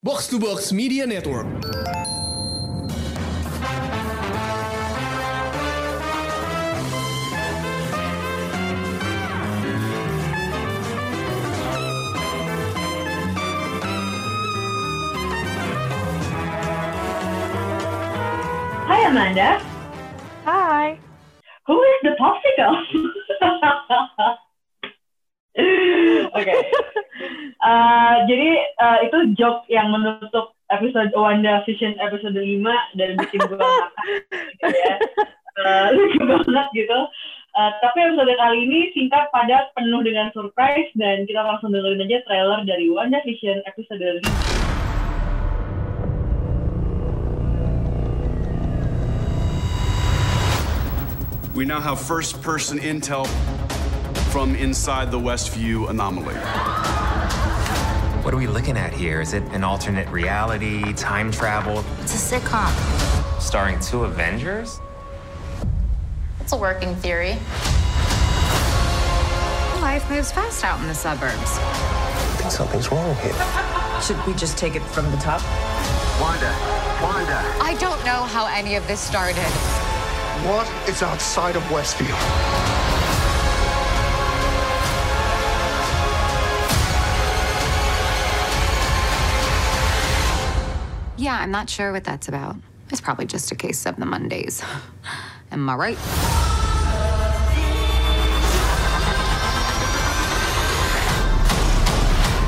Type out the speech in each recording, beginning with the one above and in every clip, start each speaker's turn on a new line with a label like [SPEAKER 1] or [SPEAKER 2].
[SPEAKER 1] Box to Box Media Network.
[SPEAKER 2] Hi, Amanda.
[SPEAKER 3] Hi.
[SPEAKER 2] Who is the popsicle? Oke. Uh, jadi uh, itu joke yang menutup episode Wanda Vision episode 5 dan bikin gue ngakak gitu ya. Uh, lucu banget gitu. Uh, tapi episode kali ini singkat, padat, penuh dengan surprise dan kita langsung dengerin aja trailer dari Wanda Vision episode 5.
[SPEAKER 4] We now have first person intel from inside the Westview anomaly.
[SPEAKER 5] What are we looking at here? Is it an alternate reality, time travel,
[SPEAKER 6] It's a sitcom.
[SPEAKER 5] starring two Avengers?
[SPEAKER 6] It's a working theory. Life moves fast out in the suburbs.
[SPEAKER 7] I think something's wrong here.
[SPEAKER 8] Should we just take it from the top?
[SPEAKER 7] Wanda, Wanda,
[SPEAKER 6] I don't know how any of this started.
[SPEAKER 7] what is outside of Westview?
[SPEAKER 6] Yeah, I'm not sure what that's about. It's probably just a case of the Mondays. Am I right?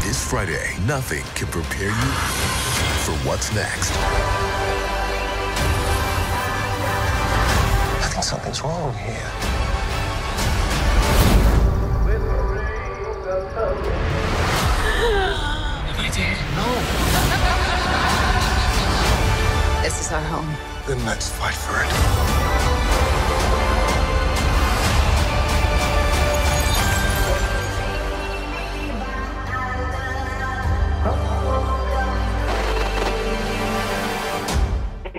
[SPEAKER 9] This Friday, nothing can prepare you for what's next.
[SPEAKER 7] I think something's wrong here.
[SPEAKER 6] Is our home.
[SPEAKER 7] Then let's fight for it.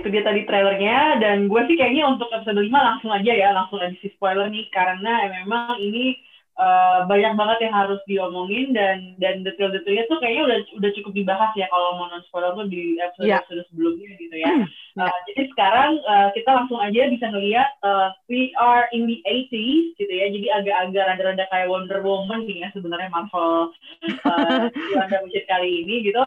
[SPEAKER 2] itu dia tadi trailernya dan gue sih kayaknya untuk episode 5 langsung aja ya langsung aja si spoiler nih karena memang ini uh, banyak banget yang harus diomongin dan dan detail-detailnya tuh kayaknya udah udah cukup dibahas ya kalau mau non spoiler tuh di episode
[SPEAKER 3] Iya.
[SPEAKER 2] episode sebelumnya gitu ya. Uh, jadi sekarang uh, kita langsung aja bisa ngeliat uh, we are in the 80s gitu ya. Jadi agak-agak rada-rada kayak Wonder Woman nih ya sebenarnya Marvel uh, Wanda Vision kali ini gitu.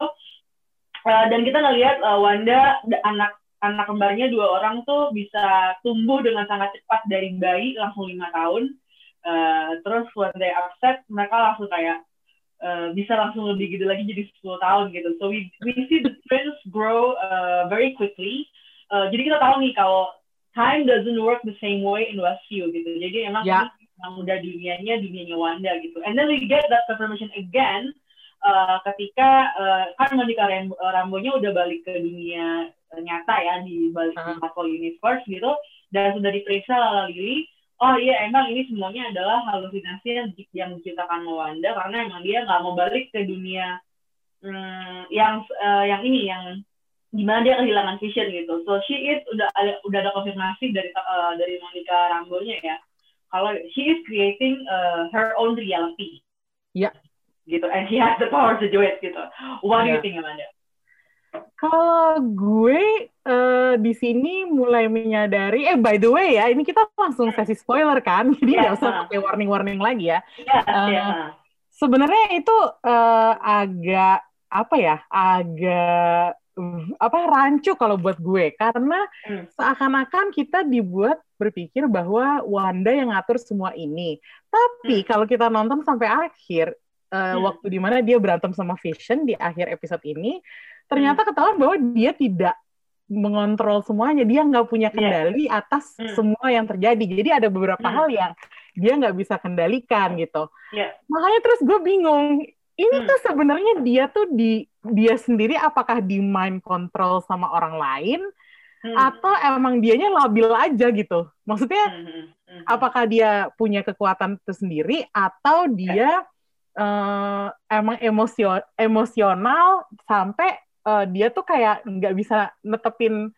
[SPEAKER 2] Uh, dan kita ngelihat uh, Wanda anak anak kembarnya dua orang tuh bisa tumbuh dengan sangat cepat dari bayi langsung lima tahun. Uh, terus when they upset mereka langsung kayak uh, bisa langsung lebih gede lagi jadi 10 tahun gitu. So we we see the twins grow uh, very quickly. Uh, jadi kita tahu nih kalau time doesn't work the same way in Westview gitu. Jadi emang
[SPEAKER 3] Ya.
[SPEAKER 2] ini emang udah dunianya dunianya Wanda gitu. And then we get that confirmation again uh, ketika uh, kan Monica Rambo, Rambo-nya udah balik ke dunia uh, nyata ya di balik di
[SPEAKER 3] Uh-huh.
[SPEAKER 2] Marvel Universe gitu dan sudah diperiksa Lala Lily oh iya emang ini semuanya adalah halusinasi yang, yang diciptakan Wanda karena emang dia nggak mau balik ke dunia hmm, yang uh, yang ini yang gimana dia kehilangan vision gitu so she is udah ada udah ada konfirmasi dari uh, dari Monica Rambo-nya ya kalau she is creating uh, her own reality
[SPEAKER 3] Iya.
[SPEAKER 2] gitu and she has the power to do it gitu what do you
[SPEAKER 3] Iya.
[SPEAKER 2] think Amanda
[SPEAKER 3] Kalau gue eh, di sini mulai menyadari, eh by the way ya, ini kita langsung sesi spoiler kan, jadi
[SPEAKER 2] Iya,
[SPEAKER 3] nggak usah
[SPEAKER 2] ha.
[SPEAKER 3] pakai warning-warning lagi ya.
[SPEAKER 2] Iya,
[SPEAKER 3] Eh,
[SPEAKER 2] iya.
[SPEAKER 3] Sebenarnya itu eh, agak apa ya, agak apa rancu kalau buat gue, karena
[SPEAKER 2] Hmm.
[SPEAKER 3] seakan-akan kita dibuat berpikir bahwa Wanda yang ngatur semua ini. Tapi kalau kita nonton sampai akhir,
[SPEAKER 2] Hmm.
[SPEAKER 3] waktu di mana dia berantem sama Vision di akhir episode ini, ternyata ketahuan bahwa dia tidak mengontrol semuanya, dia nggak punya
[SPEAKER 2] Iya.
[SPEAKER 3] kendali atas
[SPEAKER 2] Hmm.
[SPEAKER 3] semua yang terjadi. Jadi ada beberapa
[SPEAKER 2] Hmm.
[SPEAKER 3] hal yang dia nggak bisa kendalikan gitu.
[SPEAKER 2] Iya.
[SPEAKER 3] Makanya terus gue bingung, ini
[SPEAKER 2] Hmm.
[SPEAKER 3] tuh sebenarnya dia tuh di dia sendiri apakah di mind control sama orang lain
[SPEAKER 2] Hmm.
[SPEAKER 3] atau emang dianya labil aja gitu. Maksudnya
[SPEAKER 2] Hmm, hmm, hmm.
[SPEAKER 3] apakah dia punya kekuatan tersendiri atau dia eh, emang emosio emosional sampai eh, dia tuh kayak nggak bisa netepin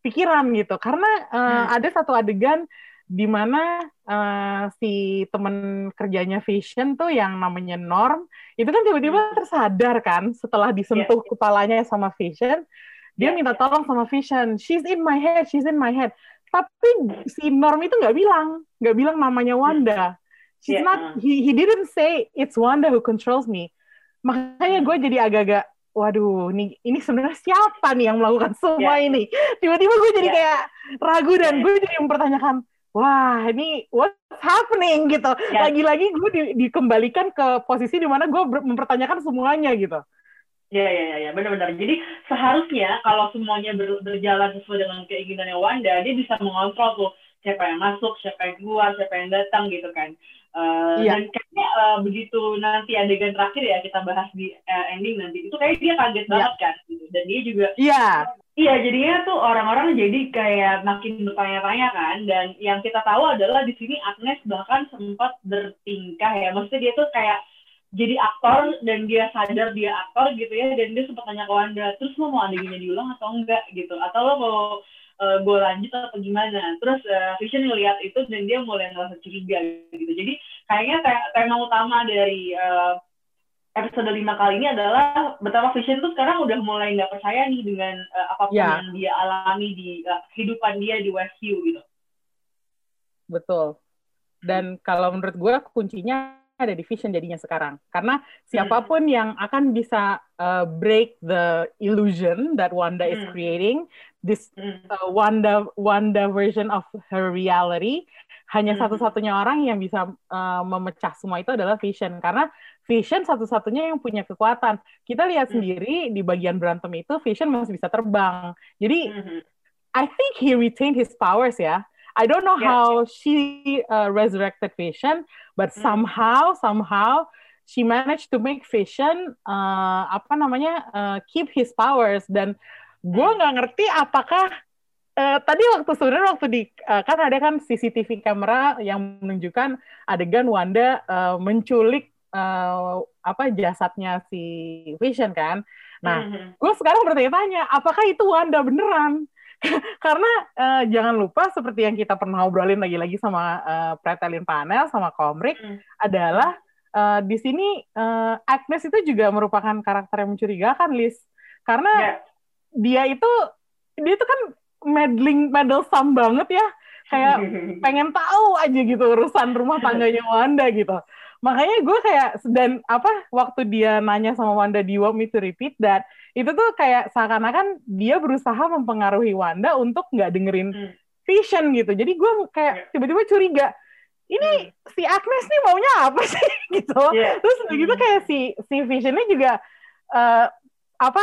[SPEAKER 3] pikiran gitu karena eh,
[SPEAKER 2] Hmm.
[SPEAKER 3] ada satu adegan di mana uh, si temen kerjanya Vision tuh yang namanya Norm itu kan tiba-tiba
[SPEAKER 2] Hmm.
[SPEAKER 3] tersadar kan setelah disentuh
[SPEAKER 2] Iya.
[SPEAKER 3] kepalanya sama Vision dia
[SPEAKER 2] Iya,
[SPEAKER 3] minta
[SPEAKER 2] iya.
[SPEAKER 3] tolong sama Vision she's in my head she's in my head tapi si Norm itu nggak bilang nggak bilang namanya Wanda she's
[SPEAKER 2] Iya,
[SPEAKER 3] not he he didn't say it's Wanda who controls me makanya gue jadi agak-agak waduh ini ini sebenarnya siapa nih yang melakukan semua
[SPEAKER 2] Iya.
[SPEAKER 3] ini tiba-tiba gue jadi
[SPEAKER 2] Iya.
[SPEAKER 3] kayak ragu dan gue jadi mempertanyakan wah ini what's happening gitu
[SPEAKER 2] Iya.
[SPEAKER 3] lagi-lagi gue di- dikembalikan ke posisi di mana gue mempertanyakan semuanya gitu
[SPEAKER 2] Ya, ya, ya, ya, benar-benar. Jadi seharusnya kalau semuanya ber- berjalan sesuai dengan keinginannya Wanda, dia bisa mengontrol tuh siapa yang masuk, siapa yang keluar, siapa yang datang gitu kan. Eh,
[SPEAKER 3] Iya.
[SPEAKER 2] Dan kayaknya eh, begitu nanti adegan terakhir ya kita bahas di eh, ending nanti, itu kayak dia kaget
[SPEAKER 3] Iya.
[SPEAKER 2] banget kan. Gitu. Dan dia juga
[SPEAKER 3] iya
[SPEAKER 2] Iya, jadinya tuh orang-orang jadi kayak makin bertanya-tanya kan, dan yang kita tahu adalah di sini Agnes bahkan sempat bertingkah ya, maksudnya dia tuh kayak jadi aktor dan dia sadar dia aktor gitu ya, dan dia sempat tanya ke Wanda, terus lo mau adegannya diulang atau enggak gitu, atau lo mau uh, gue lanjut atau gimana? Terus uh, Vision ngeliat itu dan dia mulai ngerasa curiga gitu, jadi kayaknya te- tema utama dari uh, episode 5 kali ini adalah betapa Vision tuh sekarang udah mulai nggak percaya nih dengan uh, apa pun
[SPEAKER 3] Ya.
[SPEAKER 2] yang dia alami di uh, kehidupan dia di Westview gitu.
[SPEAKER 3] betul dan kalau menurut gue kuncinya ada di Vision jadinya sekarang karena siapa pun yang akan bisa uh, break the illusion that Wanda is
[SPEAKER 2] Hmm.
[SPEAKER 3] creating this
[SPEAKER 2] Hmm.
[SPEAKER 3] uh, Wanda Wanda version of her reality hanya
[SPEAKER 2] Mhm.
[SPEAKER 3] satu-satunya orang yang bisa uh, memecah semua itu adalah Vision karena Vision satu-satunya yang punya kekuatan kita lihat
[SPEAKER 2] Hmm.
[SPEAKER 3] sendiri di bagian berantem itu Vision masih bisa terbang jadi
[SPEAKER 2] Mhm.
[SPEAKER 3] I think he retained his powers ya I don't know
[SPEAKER 2] Yeah.
[SPEAKER 3] how she uh, resurrected Vision but
[SPEAKER 2] Hmm.
[SPEAKER 3] somehow somehow she managed to make Vision uh, apa namanya uh, keep his powers dan gue
[SPEAKER 2] Hmm.
[SPEAKER 3] nggak ngerti apakah eh, tadi waktu sebenarnya waktu di eh, kan ada kan CCTV kamera yang menunjukkan adegan Wanda eh, menculik eh, apa jasadnya si Vision kan. Nah,
[SPEAKER 2] Mhm.
[SPEAKER 3] gue sekarang bertanya-tanya apakah itu Wanda beneran? Karena eh, jangan lupa seperti yang kita pernah ngobrolin lagi-lagi sama eh, Pretelin Panel sama Komrik
[SPEAKER 2] Hmm.
[SPEAKER 3] adalah eh, di sini eh, Agnes itu juga merupakan karakter yang mencurigakan, Liz. Karena
[SPEAKER 2] Ya.
[SPEAKER 3] dia itu dia itu kan meddling meddlesome banget ya kayak pengen tahu aja gitu urusan rumah tangganya Wanda gitu makanya gue kayak dan apa waktu dia nanya sama Wanda do you want me to repeat that itu tuh kayak seakan-akan dia berusaha mempengaruhi Wanda untuk nggak dengerin
[SPEAKER 2] Hmm.
[SPEAKER 3] Vision gitu jadi gue kayak
[SPEAKER 2] Ya.
[SPEAKER 3] tiba-tiba curiga ini si Agnes nih maunya apa sih gitu
[SPEAKER 2] Iya.
[SPEAKER 3] terus gitu
[SPEAKER 2] Hmm.
[SPEAKER 3] kayak si si Visionnya juga eh, apa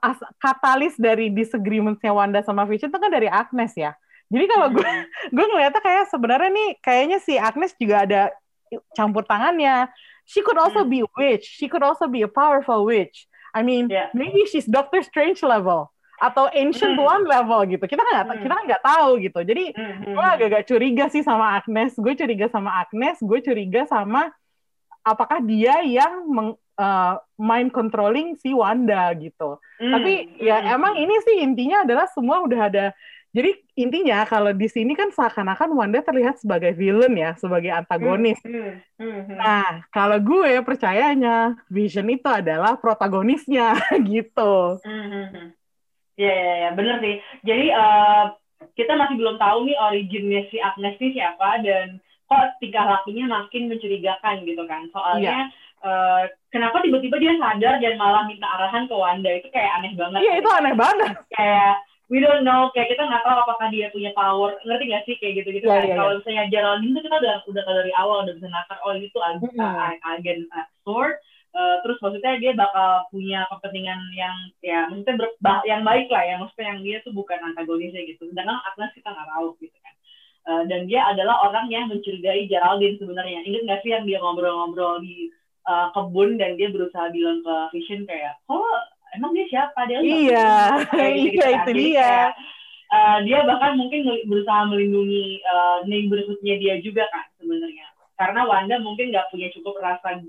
[SPEAKER 3] as- katalis dari disagreementsnya Wanda sama Vision itu kan dari Agnes ya jadi kalau gue
[SPEAKER 2] Mhm.
[SPEAKER 3] gue ngeliatnya kayak sebenarnya nih kayaknya si Agnes juga ada campur tangannya she could also
[SPEAKER 2] Hmm.
[SPEAKER 3] be a witch she could also be a powerful witch I mean
[SPEAKER 2] Yeah.
[SPEAKER 3] maybe she's Doctor Strange level atau Ancient
[SPEAKER 2] Hmm.
[SPEAKER 3] One level gitu kita nggak
[SPEAKER 2] Hmm.
[SPEAKER 3] kita nggak tahu gitu jadi
[SPEAKER 2] Mhm.
[SPEAKER 3] gue agak-agak curiga sih sama Agnes. Gue curiga sama Agnes. Gue curiga sama apakah dia yang meng, uh, mind controlling si Wanda gitu.
[SPEAKER 2] Mhm.
[SPEAKER 3] Tapi ya
[SPEAKER 2] Mhm.
[SPEAKER 3] emang ini sih intinya adalah semua udah ada. Jadi intinya kalau di sini kan seakan-akan Wanda terlihat sebagai villain ya, sebagai antagonis.
[SPEAKER 2] Mhm. Mhm.
[SPEAKER 3] Nah, kalau gue percayanya Vision itu adalah protagonisnya gitu.
[SPEAKER 2] Mhm. Ya, ya, ya, bener sih. Jadi eh, kita masih belum tahu nih originnya si Agnes ini siapa dan kok tingkah lakunya makin mencurigakan gitu kan. Soalnya eh, kenapa tiba-tiba dia sadar dan malah minta arahan ke Wanda itu kayak aneh banget.
[SPEAKER 3] Iya itu aneh banget.
[SPEAKER 2] Kayak we don't know, kayak kita nggak tahu apakah dia punya power. Ngerti nggak sih kayak gitu-gitu
[SPEAKER 3] Iya,
[SPEAKER 2] kan.
[SPEAKER 3] iya,
[SPEAKER 2] Kalau misalnya Geraldine tuh kita udah udah dari awal udah bisa nakar oh itu ag-
[SPEAKER 3] Mm-mm.
[SPEAKER 2] uh, agen uh, sword. Uh, terus maksudnya dia bakal punya kepentingan yang ya maksudnya ber- ba- yang baik lah ya maksudnya yang dia tuh bukan antagonisnya gitu sedangkan Agnes kita nggak tahu gitu kan Uh, dan dia adalah orang yang mencurigai Geraldine sebenarnya ingat nggak sih yang dia ngobrol-ngobrol di uh, kebun dan dia berusaha bilang ke Vision kayak oh emang dia siapa dia
[SPEAKER 3] Iya,
[SPEAKER 2] gitu-gitu
[SPEAKER 3] iya
[SPEAKER 2] kan.
[SPEAKER 3] itu dia.
[SPEAKER 2] kayak, uh, dia bahkan mungkin berusaha melindungi uh, neighborhoodnya dia juga kan sebenarnya karena Wanda mungkin nggak punya cukup rasa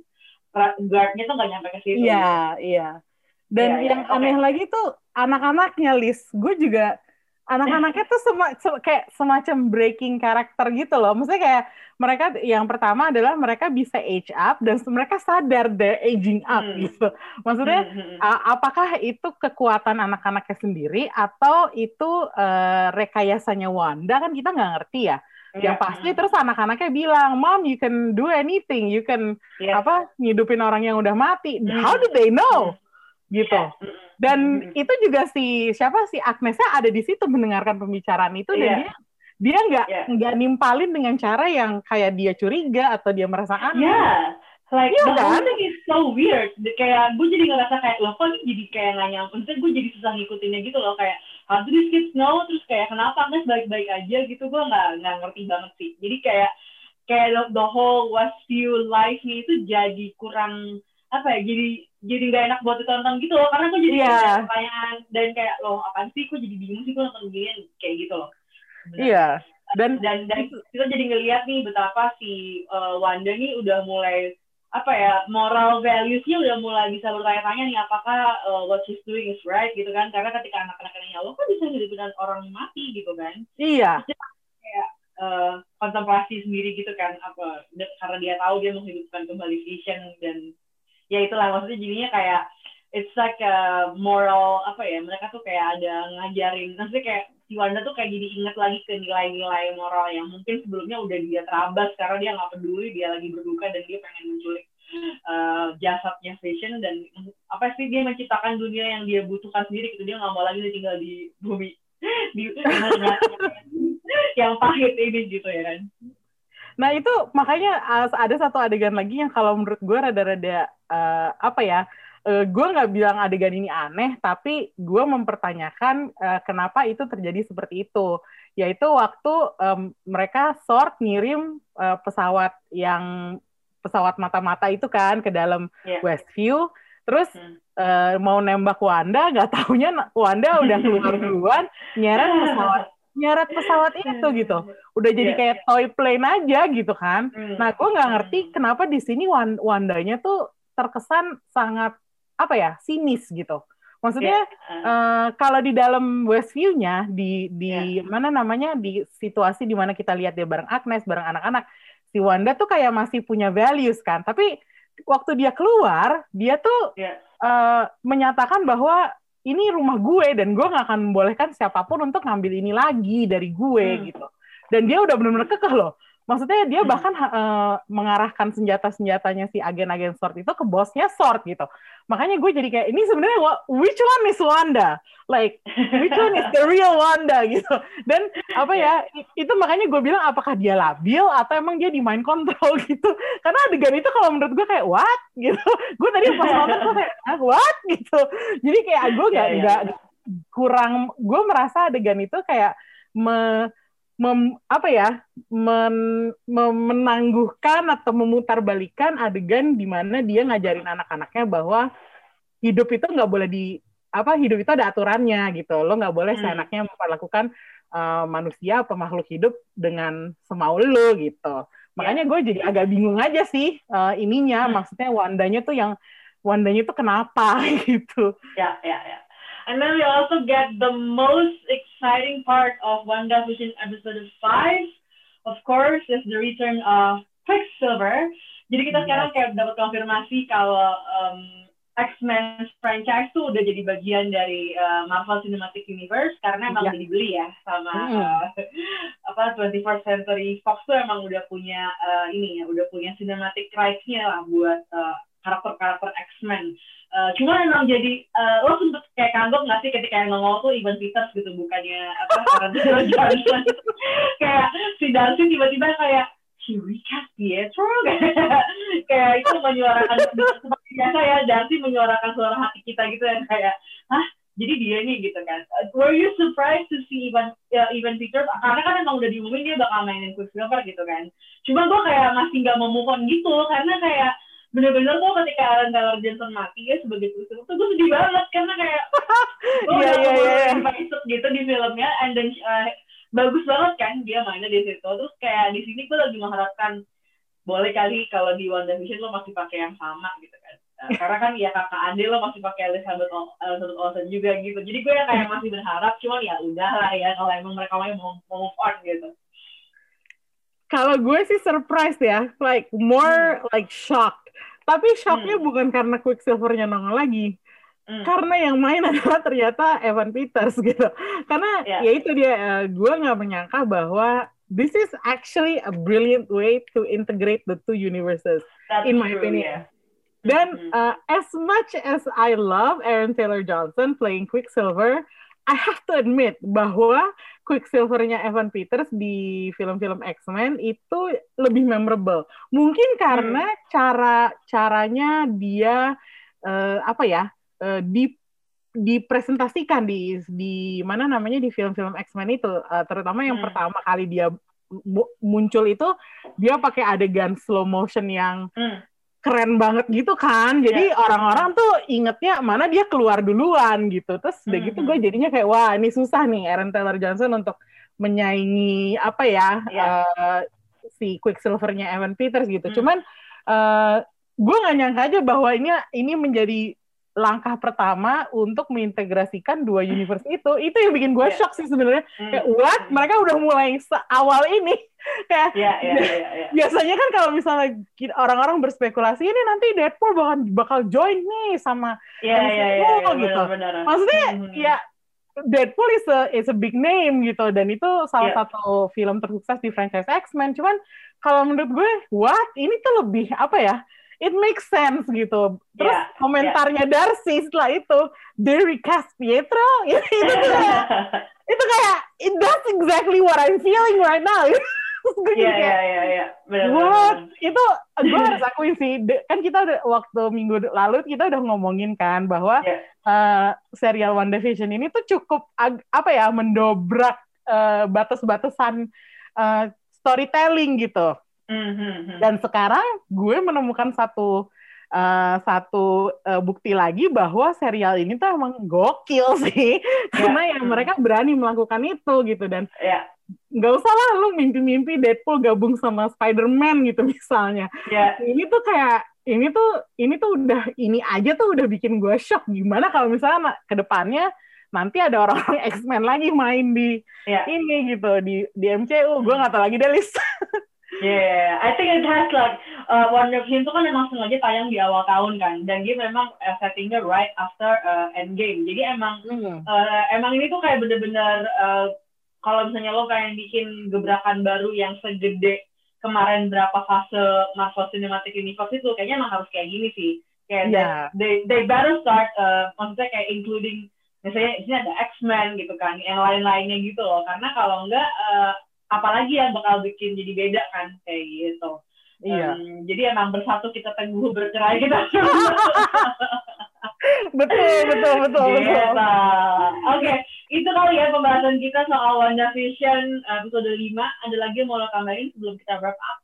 [SPEAKER 2] ra- guardnya tuh nggak nyampe ke situ
[SPEAKER 3] Iya, iya. Dan
[SPEAKER 2] iya,
[SPEAKER 3] yang
[SPEAKER 2] oke.
[SPEAKER 3] aneh lagi tuh anak-anaknya, Lis. Gue juga anak-anaknya tuh sema, se- kayak semacam breaking karakter gitu loh. Maksudnya kayak mereka yang pertama adalah mereka bisa age up dan mereka sadar they're aging up
[SPEAKER 2] Hmm.
[SPEAKER 3] gitu. Maksudnya
[SPEAKER 2] Hmm, hmm,
[SPEAKER 3] a- apakah itu kekuatan anak-anaknya sendiri atau itu eh, rekayasanya Wanda kan kita nggak ngerti ya.
[SPEAKER 2] Iya,
[SPEAKER 3] Yang pasti
[SPEAKER 2] hmm.
[SPEAKER 3] terus anak-anaknya bilang, "Mom, you can do anything. You can
[SPEAKER 2] Iya.
[SPEAKER 3] apa ngidupin orang yang udah mati."
[SPEAKER 2] Hmm.
[SPEAKER 3] How did they know? Gitu.
[SPEAKER 2] Iya.
[SPEAKER 3] Dan itu juga si siapa si Agnesnya ada di situ mendengarkan pembicaraan itu dan
[SPEAKER 2] Iya.
[SPEAKER 3] dia dia nggak
[SPEAKER 2] Iya.
[SPEAKER 3] nggak nimpalin dengan cara yang kayak dia curiga atau dia merasa aneh.
[SPEAKER 2] Yeah, like
[SPEAKER 3] Iya
[SPEAKER 2] the whole
[SPEAKER 3] kan?
[SPEAKER 2] thing is so weird. Kayak gue jadi ngerasa kayak loh kok jadi kayak nggak nyampe. Maksudnya gue jadi susah ngikutinnya gitu loh kayak how do these kids know? Terus kayak kenapa Agnes baik-baik aja gitu gue nggak nggak ngerti banget sih. Jadi kayak kayak the, the whole Westview life-nya itu jadi kurang apa ya jadi jadi nggak enak buat ditonton gitu loh karena gue jadi
[SPEAKER 3] Iya.
[SPEAKER 2] kayak pertanyaan dan kayak loh apaan sih? Gue jadi bingung sih gue nonton gini? Kayak gitu loh.
[SPEAKER 3] Iya. Dan
[SPEAKER 2] dan dan kita jadi ngeliat nih betapa si uh, Wanda nih udah mulai apa ya moral values-nya udah mulai bisa bertanya-tanya nih apakah uh, what she's doing is right gitu kan? Karena ketika anak-anak nanya lo kok bisa hidupin orang mati? gitu kan?
[SPEAKER 3] Iya.
[SPEAKER 2] kayak uh, kontemplasi sendiri gitu kan apa karena dia tahu dia menghidupkan kembali Vision dan ya itulah. Maksudnya jadinya kayak it's like a moral apa ya mereka tuh kayak ada ngajarin. Maksudnya kayak si Wanda tuh kayak jadi inget lagi ke nilai-nilai moral yang mungkin sebelumnya udah dia terabas. Karena dia nggak peduli dia lagi berduka dan dia pengen menculik uh, jasadnya Vision dan apa sih dia menciptakan dunia yang dia butuhkan sendiri gitu. Dia nggak mau lagi tinggal di bumi. Di yang pahit ini gitu ya kan
[SPEAKER 3] Nah itu makanya ada satu adegan lagi yang kalau menurut gue rada-rada uh, apa ya, uh, gue nggak bilang adegan ini aneh, tapi gue mempertanyakan uh, kenapa itu terjadi seperti itu. Yaitu waktu um, mereka sort ngirim uh, pesawat yang pesawat mata-mata itu kan ke dalam
[SPEAKER 2] Iya.
[SPEAKER 3] Westview, terus
[SPEAKER 2] Hmm.
[SPEAKER 3] uh, mau nembak Wanda, nggak taunya Wanda udah keluar duluan nyeret pesawat nyeret pesawat itu gitu udah jadi
[SPEAKER 2] Iya.
[SPEAKER 3] kayak toy plane aja gitu kan.
[SPEAKER 2] Hmm.
[SPEAKER 3] Nah, gue nggak ngerti kenapa di sini Wan- Wandanya tuh terkesan sangat apa ya sinis gitu. Maksudnya
[SPEAKER 2] Iya.
[SPEAKER 3] eh, kalau di dalam Westview-nya di di
[SPEAKER 2] Iya.
[SPEAKER 3] mana namanya di situasi di mana kita lihat dia bareng Agnes, bareng anak-anak, si Wanda tuh kayak masih punya values kan. Tapi waktu dia keluar, dia tuh
[SPEAKER 2] Iya.
[SPEAKER 3] eh, menyatakan bahwa ini rumah gue dan gue nggak akan membolehkan siapa pun untuk ngambil ini lagi dari gue
[SPEAKER 2] Hmm.
[SPEAKER 3] gitu. Dan dia udah benar-benar kekeh loh. Maksudnya dia
[SPEAKER 2] Hmm.
[SPEAKER 3] bahkan eh, mengarahkan senjata-senjatanya si agen-agen Sword itu ke bosnya Sword gitu. Makanya gue jadi kayak ini sebenarnya which one is Wanda? Like which one is the real Wanda gitu. Dan apa ya itu makanya gue bilang apakah dia labil atau emang dia di mind control gitu. Karena adegan itu kalau menurut gue kayak what gitu. Gue tadi pas nonton gue kayak ah, what gitu. Jadi kayak gue nggak
[SPEAKER 2] Iya, iya,
[SPEAKER 3] nggak kurang gue merasa adegan itu kayak me, mem- apa ya men- mem- menangguhkan atau memutarbalikan adegan di mana dia ngajarin anak-anaknya bahwa hidup itu nggak boleh di apa hidup itu ada aturannya gitu lo nggak boleh
[SPEAKER 2] Hmm.
[SPEAKER 3] seenaknya memperlakukan uh, manusia atau makhluk hidup dengan semau lo gitu makanya gue jadi agak bingung aja sih uh, ininya
[SPEAKER 2] Hmm.
[SPEAKER 3] maksudnya Wandanya tuh yang Wandanya tuh kenapa gitu
[SPEAKER 2] Yeah, yeah, yeah. And then we also get the most exciting part of WandaVision episode 5. Of course, is the return of Quicksilver. Jadi kita sekarang kayak dapat konfirmasi kalau um, X-Men franchise tuh udah jadi bagian dari uh, Marvel Cinematic Universe karena emang
[SPEAKER 3] Iya.
[SPEAKER 2] udah dibeli ya sama
[SPEAKER 3] Hmm.
[SPEAKER 2] uh, apa 21st Century Fox tuh emang udah punya uh, ini ya, udah punya cinematic rights-nya lah buat uh, karakter-karakter X-Men. Uh, cuma emang jadi uh, lo sempet kayak kagok nggak sih ketika yang ngomong tuh Ivan Peters gitu bukannya apa Tarantino Johnson kayak si Darcy tiba-tiba kayak recast Pietro kayak kayak itu menyuarakan seperti biasa ya Darcy menyuarakan suara hati kita gitu yang kayak hah jadi dia nih gitu kan. Were you surprised to see Ivan uh, Ivan Peters karena kan emang udah diumumin dia bakal mainin Quicksilver gitu kan. Cuma gue kayak masih nggak mau move on gitu karena kayak bener-bener tuh ketika Aaron Taylor Johnson mati ya sebagai Quicksilver tuh gue sedih banget karena kayak gue udah
[SPEAKER 3] iya, iya.
[SPEAKER 2] invested gitu di filmnya and then uh, bagus banget kan dia mainnya di situ terus kayak di sini gue lagi mengharapkan boleh kali kalau di WandaVision lo masih pakai yang sama gitu kan Nah, karena kan ya kakak Ade lo masih pakai Elizabeth Elizabeth Olsen juga gitu. Jadi gue yang kayak masih berharap, cuman ya udahlah ya kalau emang mereka mau mau move on gitu.
[SPEAKER 3] Kalau gue sih surprise ya, like more like shocked. Tapi shocknya
[SPEAKER 2] Hmm.
[SPEAKER 3] bukan karena Quicksilver-nya nongol lagi,
[SPEAKER 2] Hmm.
[SPEAKER 3] karena yang main adalah ternyata Evan Peters gitu. Karena
[SPEAKER 2] Ya.
[SPEAKER 3] ya itu dia, eh, gue nggak menyangka bahwa this is actually a brilliant way to integrate the two universes.
[SPEAKER 2] That's
[SPEAKER 3] in my
[SPEAKER 2] true,
[SPEAKER 3] opinion.
[SPEAKER 2] yeah.
[SPEAKER 3] Dan
[SPEAKER 2] Mhm.
[SPEAKER 3] uh, as much as I love Aaron Taylor Johnson playing Quicksilver, I have to admit bahwa Quicksilver-nya Evan Peters di film-film X-Men itu lebih memorable. Mungkin karena cara caranya dia uh, apa ya uh, di dipresentasikan di di mana namanya di film-film X-Men itu, uh, terutama yang
[SPEAKER 2] Hmm.
[SPEAKER 3] pertama kali dia mu- muncul itu dia pakai adegan slow motion yang
[SPEAKER 2] Hmm.
[SPEAKER 3] Keren banget gitu kan. Jadi
[SPEAKER 2] Ya.
[SPEAKER 3] orang-orang tuh ingetnya mana dia keluar duluan gitu. Terus udah gitu gue jadinya kayak wah ini susah nih Aaron Taylor Johnson untuk menyaingi apa ya
[SPEAKER 2] Ya.
[SPEAKER 3] eh, si Quicksilver-nya Evan Peters gitu.
[SPEAKER 2] Hmm.
[SPEAKER 3] Cuman eh, gue nggak nyangka aja bahwa ini ini menjadi langkah pertama untuk mengintegrasikan dua universe itu. Itu yang bikin gue
[SPEAKER 2] Ya.
[SPEAKER 3] shock sih sebenarnya.
[SPEAKER 2] Hmm.
[SPEAKER 3] Kayak what? Mereka udah mulai seawal ini. kayak
[SPEAKER 2] Ya, ya, ya, ya.
[SPEAKER 3] biasanya kan kalau misalnya orang-orang berspekulasi ini nanti Deadpool bakal bakal join nih sama
[SPEAKER 2] Ya, ya, ya, ya,
[SPEAKER 3] MCU gitu.
[SPEAKER 2] benar-benar.
[SPEAKER 3] maksudnya
[SPEAKER 2] Mhm.
[SPEAKER 3] ya Deadpool is a is a big name gitu dan itu salah
[SPEAKER 2] Yeah.
[SPEAKER 3] satu film tersukses di franchise X-Men cuman kalau menurut gue what ini tuh lebih apa ya it makes sense gitu terus
[SPEAKER 2] Yeah,
[SPEAKER 3] komentarnya Darcy setelah itu they recast Pietro itu tuh kayak itu kayak it that's exactly what I'm feeling right now Terus gue jadi
[SPEAKER 2] Iya,
[SPEAKER 3] kayak,
[SPEAKER 2] iya, iya,
[SPEAKER 3] What? Itu gue harus akuin sih. Kan kita udah waktu minggu lalu kita udah ngomongin kan bahwa
[SPEAKER 2] Iya.
[SPEAKER 3] eh, serial WandaVision ini tuh cukup apa ya mendobrak eh, batas-batasan eh, storytelling gitu.
[SPEAKER 2] Mhm.
[SPEAKER 3] Dan sekarang gue menemukan satu eh, satu eh, bukti lagi bahwa serial ini tuh emang gokil sih. Karena ya mereka berani melakukan itu gitu dan
[SPEAKER 2] Ya,
[SPEAKER 3] nggak usah lah lu mimpi-mimpi Deadpool gabung sama Spider-Man gitu misalnya.
[SPEAKER 2] ya.
[SPEAKER 3] Ini tuh kayak ini tuh ini tuh udah ini aja tuh udah bikin gue shock. Gimana kalau misalnya ke depannya nanti ada orang-orang X-Men lagi main di
[SPEAKER 2] Ya.
[SPEAKER 3] ini gitu di di MCU. Gue nggak tahu lagi deh list.
[SPEAKER 2] Yeah, I think it has like uh, Wonder Vision itu kan memang sengaja tayang di awal tahun kan, dan dia memang uh, settingnya right after uh, Endgame. Jadi emang uh, emang ini tuh kayak bener-bener uh, kalau misalnya lo pengen bikin gebrakan baru yang segede kemarin berapa fase Marvel Cinematic Universe itu, kayaknya emang harus kayak gini sih. Kayak
[SPEAKER 3] Iya.
[SPEAKER 2] they, they better start, uh, maksudnya kayak including misalnya di sini ada X-Men gitu kan, yang lain-lainnya gitu loh. Karena kalau enggak, uh, apalagi yang bakal bikin jadi beda kan kayak gitu.
[SPEAKER 3] Iya.
[SPEAKER 2] Um, jadi emang bersatu kita teguh bercerai kita.
[SPEAKER 3] betul betul betul
[SPEAKER 2] Gitu.
[SPEAKER 3] betul.
[SPEAKER 2] Oke, itu kali ya pembahasan kita soal WandaVision episode 5. Ada lagi yang mau lo tambahin sebelum kita wrap up?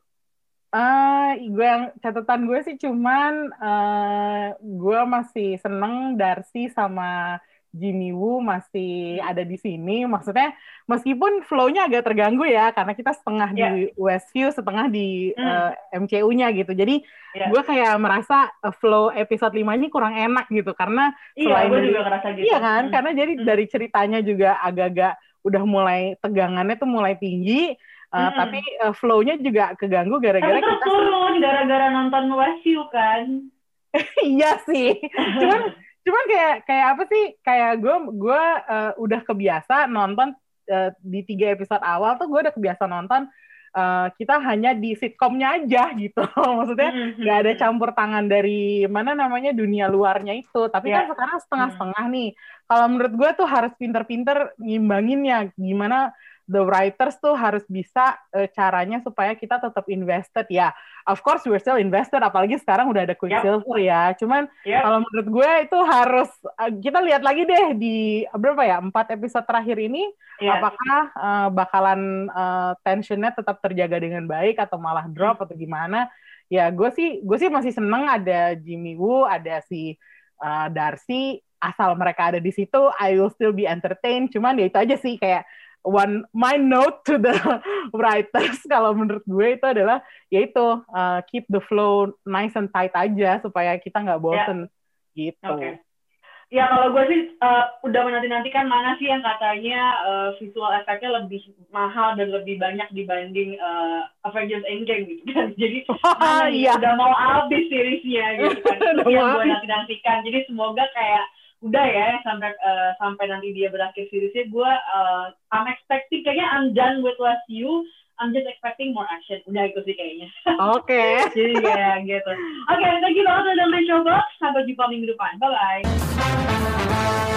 [SPEAKER 3] Ah, gue yang catatan gue sih cuman eh, gue masih seneng Darcy sama Jimmy Woo masih ada di sini. Maksudnya meskipun flow-nya agak terganggu ya karena kita setengah di Westview, setengah di
[SPEAKER 2] Hmm.
[SPEAKER 3] eh, MCU-nya gitu. Jadi
[SPEAKER 2] Ya.
[SPEAKER 3] gue kayak merasa eh, flow episode 5 ini kurang enak gitu karena
[SPEAKER 2] Iya,
[SPEAKER 3] selain
[SPEAKER 2] gue
[SPEAKER 3] dari-
[SPEAKER 2] juga ngerasa gitu.
[SPEAKER 3] Iya kan?
[SPEAKER 2] Hmm.
[SPEAKER 3] Karena jadi
[SPEAKER 2] Hmm.
[SPEAKER 3] dari ceritanya juga agak-agak udah mulai tegangannya tuh mulai tinggi, uh,
[SPEAKER 2] Mm-mm.
[SPEAKER 3] tapi uh, flow-nya juga keganggu gara-gara
[SPEAKER 2] terus
[SPEAKER 3] kita
[SPEAKER 2] turun gara-gara nonton Westview kan.
[SPEAKER 3] iya sih. Cuman cuman kayak kayak apa sih? Kayak gue gue uh, udah kebiasa nonton uh, di tiga episode awal tuh gue udah kebiasa nonton uh, kita hanya di sitkomnya aja gitu. Maksudnya
[SPEAKER 2] Mhm.
[SPEAKER 3] nggak ada campur tangan dari mana namanya dunia luarnya itu. Tapi
[SPEAKER 2] Ya.
[SPEAKER 3] kan sekarang setengah-setengah nih. Kalau menurut gue tuh harus pinter-pinter ngimbanginnya. Gimana the writers tuh harus bisa eh, caranya supaya kita tetap invested ya. Of course we're still invested. Apalagi sekarang udah ada Quicksilver ya. Cuman
[SPEAKER 2] Yep.
[SPEAKER 3] kalau menurut gue itu harus eh, kita lihat lagi deh di berapa ya empat episode terakhir ini
[SPEAKER 2] Iya.
[SPEAKER 3] apakah eh, bakalan eh, tensionnya tetap terjaga dengan baik atau malah drop atau gimana ya gue sih gue sih masih seneng ada Jimmy Woo ada si eh, Darcy asal mereka ada di situ I will still be entertained cuman ya itu aja sih kayak one my note to the writers kalau menurut gue itu adalah yaitu uh, keep the flow nice and tight aja supaya kita nggak bosen yeah. gitu.
[SPEAKER 2] Okay. Ya kalau gue sih uh, udah menanti-nantikan mana sih yang katanya uh, visual efeknya lebih mahal dan lebih banyak dibanding uh, Avengers Endgame gitu kan. Jadi mana
[SPEAKER 3] Iya.
[SPEAKER 2] udah mau habis seriesnya gitu kan. Yang gue
[SPEAKER 3] habis.
[SPEAKER 2] nanti-nantikan. Jadi semoga kayak udah ya sampai uh, sampai nanti dia berakhir seriesnya gue uh, I'm expecting kayaknya I'm done with Last You. I'm just expecting more action. Udah itu sih kayaknya.
[SPEAKER 3] Oke.
[SPEAKER 2] Jadi kayak gitu. Oke, thank you banget udah dengerin Showbox. Sampai jumpa minggu depan. Bye-bye.